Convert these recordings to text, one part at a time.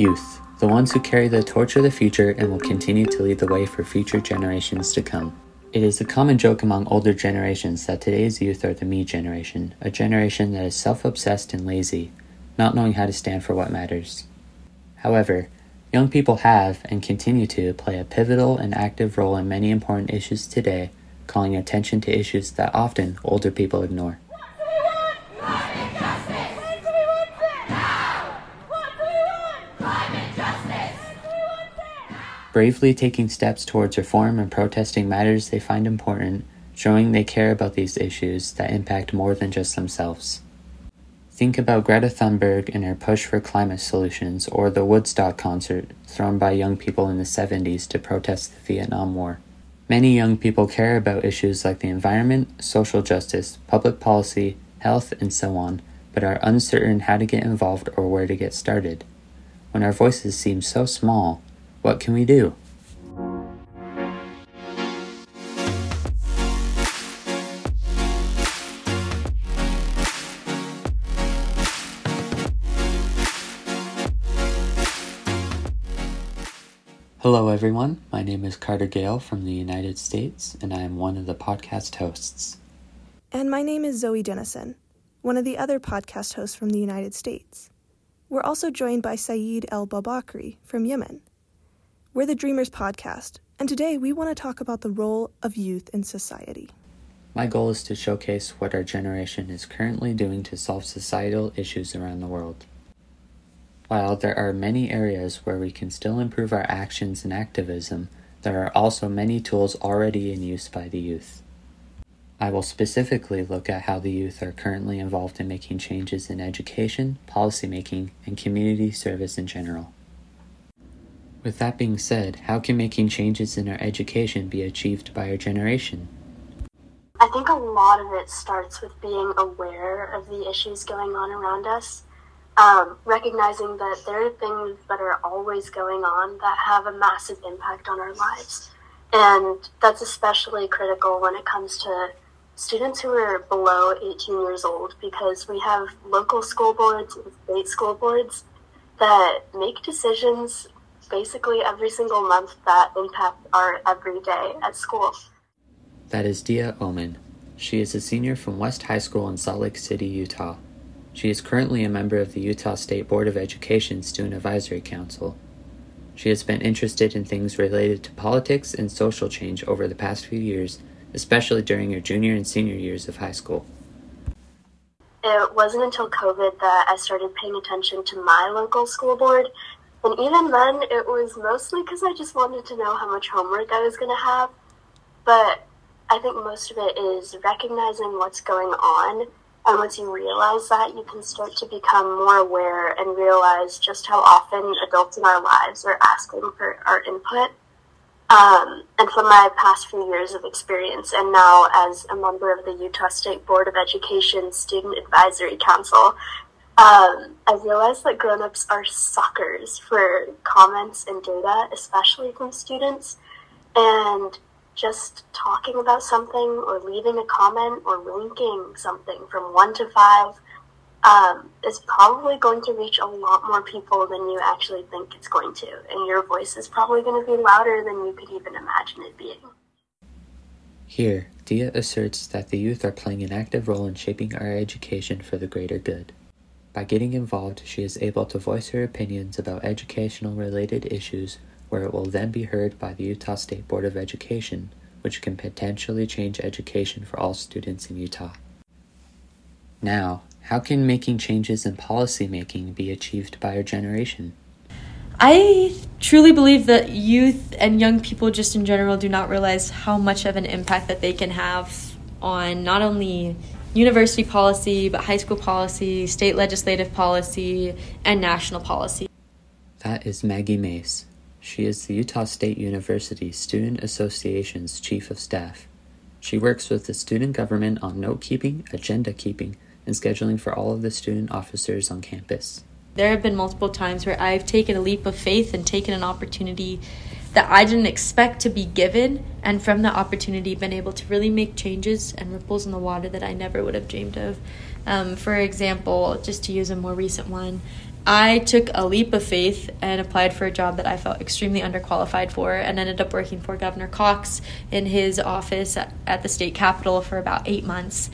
Youth, the ones who carry the torch of the future and will continue to lead the way for future generations to come. It is a common joke among older generations that today's youth are the me generation, a generation that is self obsessed and lazy, not knowing how to stand for what matters. However, young people have and continue to play a pivotal and active role in many important issues today, calling attention to issues that often older people ignore. Bravely taking steps towards reform and protesting matters they find important, showing they care about these issues that impact more than just themselves. Think about Greta Thunberg and her push for climate solutions, or the Woodstock concert thrown by young people in the 70s to protest the Vietnam War. Many young people care about issues like the environment, social justice, public policy, health, and so on, but are uncertain how to get involved or where to get started. When our voices seem so small, what can we do? Hello, everyone. My name is Carter Gale from the United States, and I am one of the podcast hosts. And my name is Zoe Dennison, one of the other podcast hosts from the United States. We're also joined by Saeed El Babakri from Yemen. We're the Dreamers Podcast, and today we want to talk about the role of youth in society. My goal is to showcase what our generation is currently doing to solve societal issues around the world. While there are many areas where we can still improve our actions and activism, there are also many tools already in use by the youth. I will specifically look at how the youth are currently involved in making changes in education, policymaking, and community service in general. With that being said, how can making changes in our education be achieved by our generation? I think a lot of it starts with being aware of the issues going on around us, um, recognizing that there are things that are always going on that have a massive impact on our lives. And that's especially critical when it comes to students who are below 18 years old because we have local school boards and state school boards that make decisions basically every single month that impact our everyday at school. That is Dia Oman. She is a senior from West High School in Salt Lake City, Utah. She is currently a member of the Utah State Board of Education Student Advisory Council. She has been interested in things related to politics and social change over the past few years, especially during her junior and senior years of high school. It wasn't until COVID that I started paying attention to my local school board and even then, it was mostly because I just wanted to know how much homework I was going to have. But I think most of it is recognizing what's going on. And once you realize that, you can start to become more aware and realize just how often adults in our lives are asking for our input. Um, and from my past few years of experience, and now as a member of the Utah State Board of Education Student Advisory Council, um, I realized that grown-ups are suckers for comments and data, especially from students. And just talking about something or leaving a comment or linking something from one to five um, is probably going to reach a lot more people than you actually think it's going to. And your voice is probably going to be louder than you could even imagine it being. Here, Dia asserts that the youth are playing an active role in shaping our education for the greater good. By getting involved, she is able to voice her opinions about educational related issues where it will then be heard by the Utah State Board of Education, which can potentially change education for all students in Utah. Now, how can making changes in policy making be achieved by our generation? I truly believe that youth and young people, just in general, do not realize how much of an impact that they can have on not only university policy, but high school policy, state legislative policy, and national policy. That is Maggie Mace. She is the Utah State University Student Association's Chief of Staff. She works with the student government on note keeping, agenda keeping, and scheduling for all of the student officers on campus. There have been multiple times where I've taken a leap of faith and taken an opportunity that I didn't expect to be given, and from that opportunity, been able to really make changes and ripples in the water that I never would have dreamed of. Um, for example, just to use a more recent one, I took a leap of faith and applied for a job that I felt extremely underqualified for and ended up working for Governor Cox in his office at, at the state capitol for about eight months.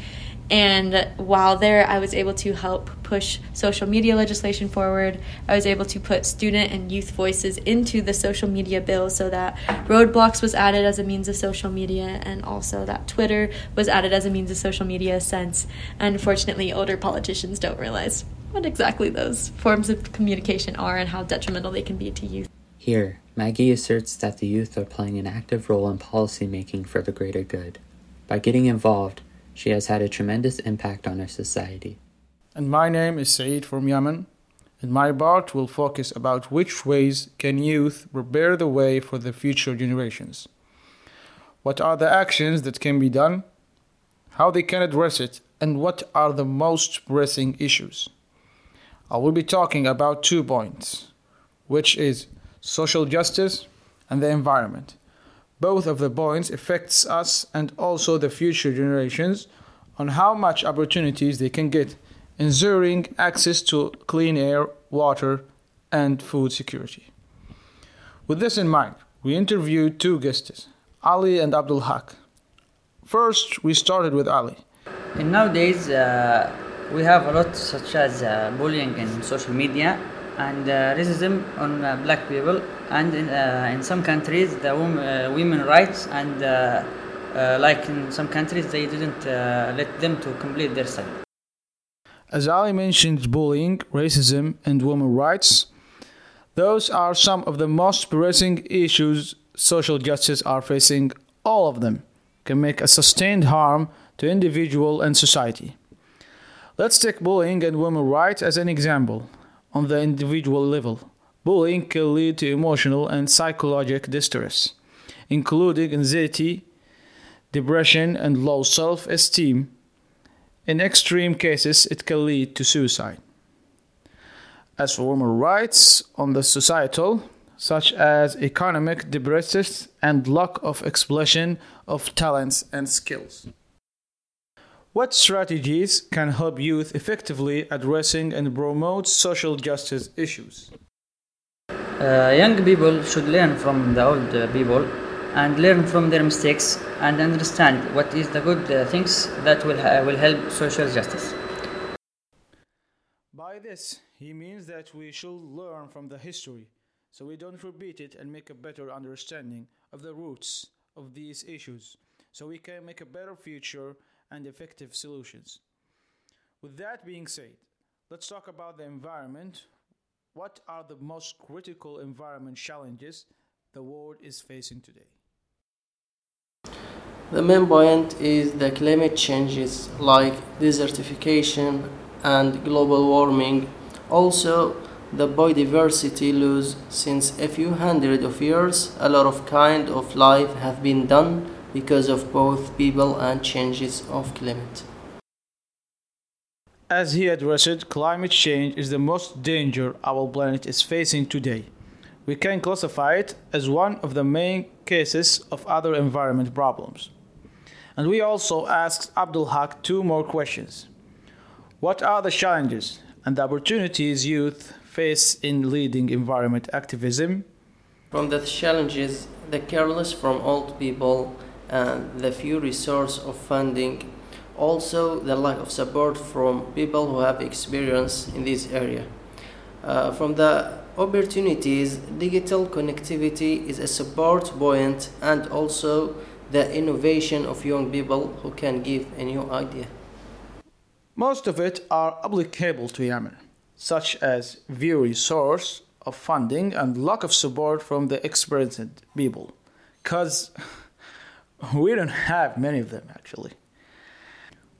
And while there, I was able to help push social media legislation forward. I was able to put student and youth voices into the social media bill so that Roblox was added as a means of social media and also that Twitter was added as a means of social media since unfortunately older politicians don't realize what exactly those forms of communication are and how detrimental they can be to youth. Here, Maggie asserts that the youth are playing an active role in policymaking for the greater good. By getting involved, she has had a tremendous impact on our society. And my name is Saeed from Yemen, and my part will focus about which ways can youth prepare the way for the future generations. What are the actions that can be done, how they can address it, and what are the most pressing issues. I will be talking about two points, which is social justice and the environment. Both of the points affects us and also the future generations on how much opportunities they can get, ensuring access to clean air, water, and food security. With this in mind, we interviewed two guests, Ali and Abdul Haq. First, we started with Ali. And nowadays, uh, we have a lot such as uh, bullying in social media and uh, racism on uh, black people and in, uh, in some countries the wom- uh, women rights and uh, uh, like in some countries they didn't let them to complete their study. As ali mentioned bullying racism and women rights those are some of the most pressing issues social justice are facing. All of them can make a sustained harm to individual and society. Let's take bullying and women rights as an example on the individual level. Bullying can lead to emotional and psychological distress, including anxiety, depression, and low self esteem. In extreme cases, it can lead to suicide. As for women's rights on the societal, such as economic depression and lack of expression of talents and skills. What strategies can help youth effectively addressing and promote social justice issues? Uh, young people should learn from the old uh, people and learn from their mistakes and understand what is the good uh, things that will, ha- will help social justice. By this, he means that we should learn from the history so we don't repeat it and make a better understanding of the roots of these issues so we can make a better future and effective solutions. With that being said, let's talk about the environment. What are the most critical environment challenges the world is facing today? The main point is the climate changes like desertification and global warming. Also, the biodiversity loss since a few hundred of years a lot of kind of life have been done because of both people and changes of climate. As he addressed, climate change is the most danger our planet is facing today. We can classify it as one of the main cases of other environment problems. And we also asked Abdul Haq two more questions. What are the challenges and the opportunities youth face in leading environment activism? From the challenges, the careless from old people and the few resource of funding also the lack of support from people who have experience in this area uh, from the opportunities digital connectivity is a support point and also the innovation of young people who can give a new idea most of it are applicable to yemen such as few resource of funding and lack of support from the experienced people because we don't have many of them actually.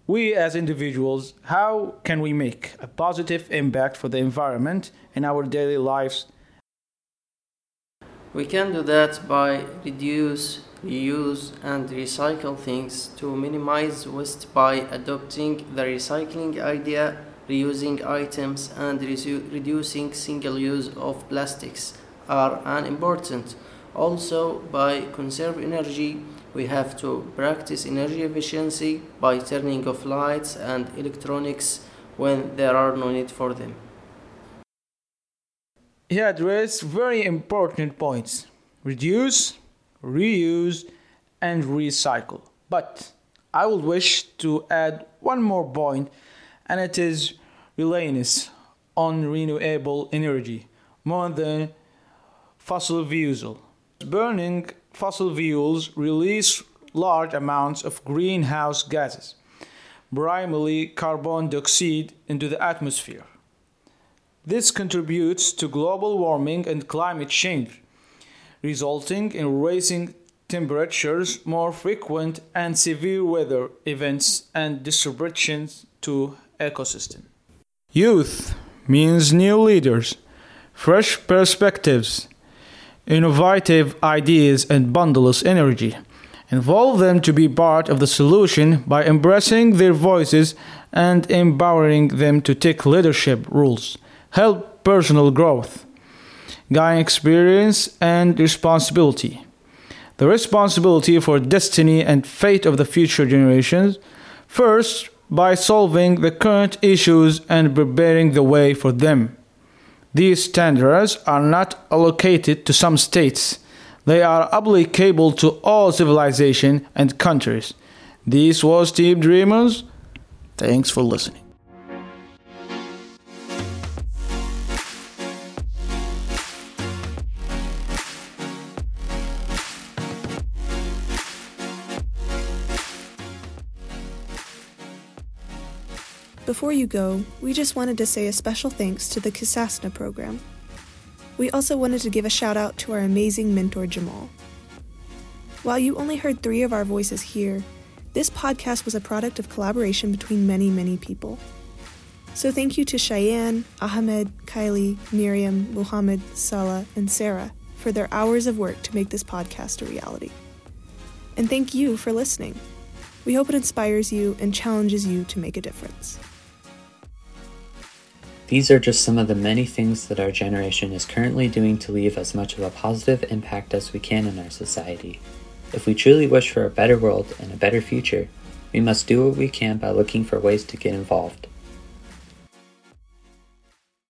We as individuals, how can we make a positive impact for the environment in our daily lives? We can do that by reduce, reuse and recycle things to minimize waste by adopting the recycling idea, reusing items and reducing single use of plastics are unimportant. Also by conserve energy we have to practice energy efficiency by turning off lights and electronics when there are no need for them. he addressed very important points reduce, reuse, and recycle. But I would wish to add one more point, and it is reliance on renewable energy more than fossil fuel. Burning fossil fuels release large amounts of greenhouse gases, primarily carbon dioxide, into the atmosphere. This contributes to global warming and climate change, resulting in rising temperatures, more frequent and severe weather events, and disruptions to ecosystem. Youth means new leaders, fresh perspectives, innovative ideas, and boundless energy. Involve them to be part of the solution by embracing their voices and empowering them to take leadership roles, help personal growth, gain experience and responsibility. The responsibility for destiny and fate of the future generations, first by solving the current issues and preparing the way for them. These standards are not allocated to some states they are applicable to all civilization and countries. This was Deep Dreamers. Thanks for listening. Before you go, we just wanted to say a special thanks to the Qisasna program. We also wanted to give a shout out to our amazing mentor, Jamal. While you only heard three of our voices here, this podcast was a product of collaboration between many, many people. So thank you to Cheyenne, Ahmed, Kylie, Miriam, Muhammad, Salah, and Sarah for their hours of work to make this podcast a reality. And thank you for listening. We hope it inspires you and challenges you to make a difference. These are just some of the many things that our generation is currently doing to leave as much of a positive impact as we can in our society. If we truly wish for a better world and a better future, we must do what we can by looking for ways to get involved.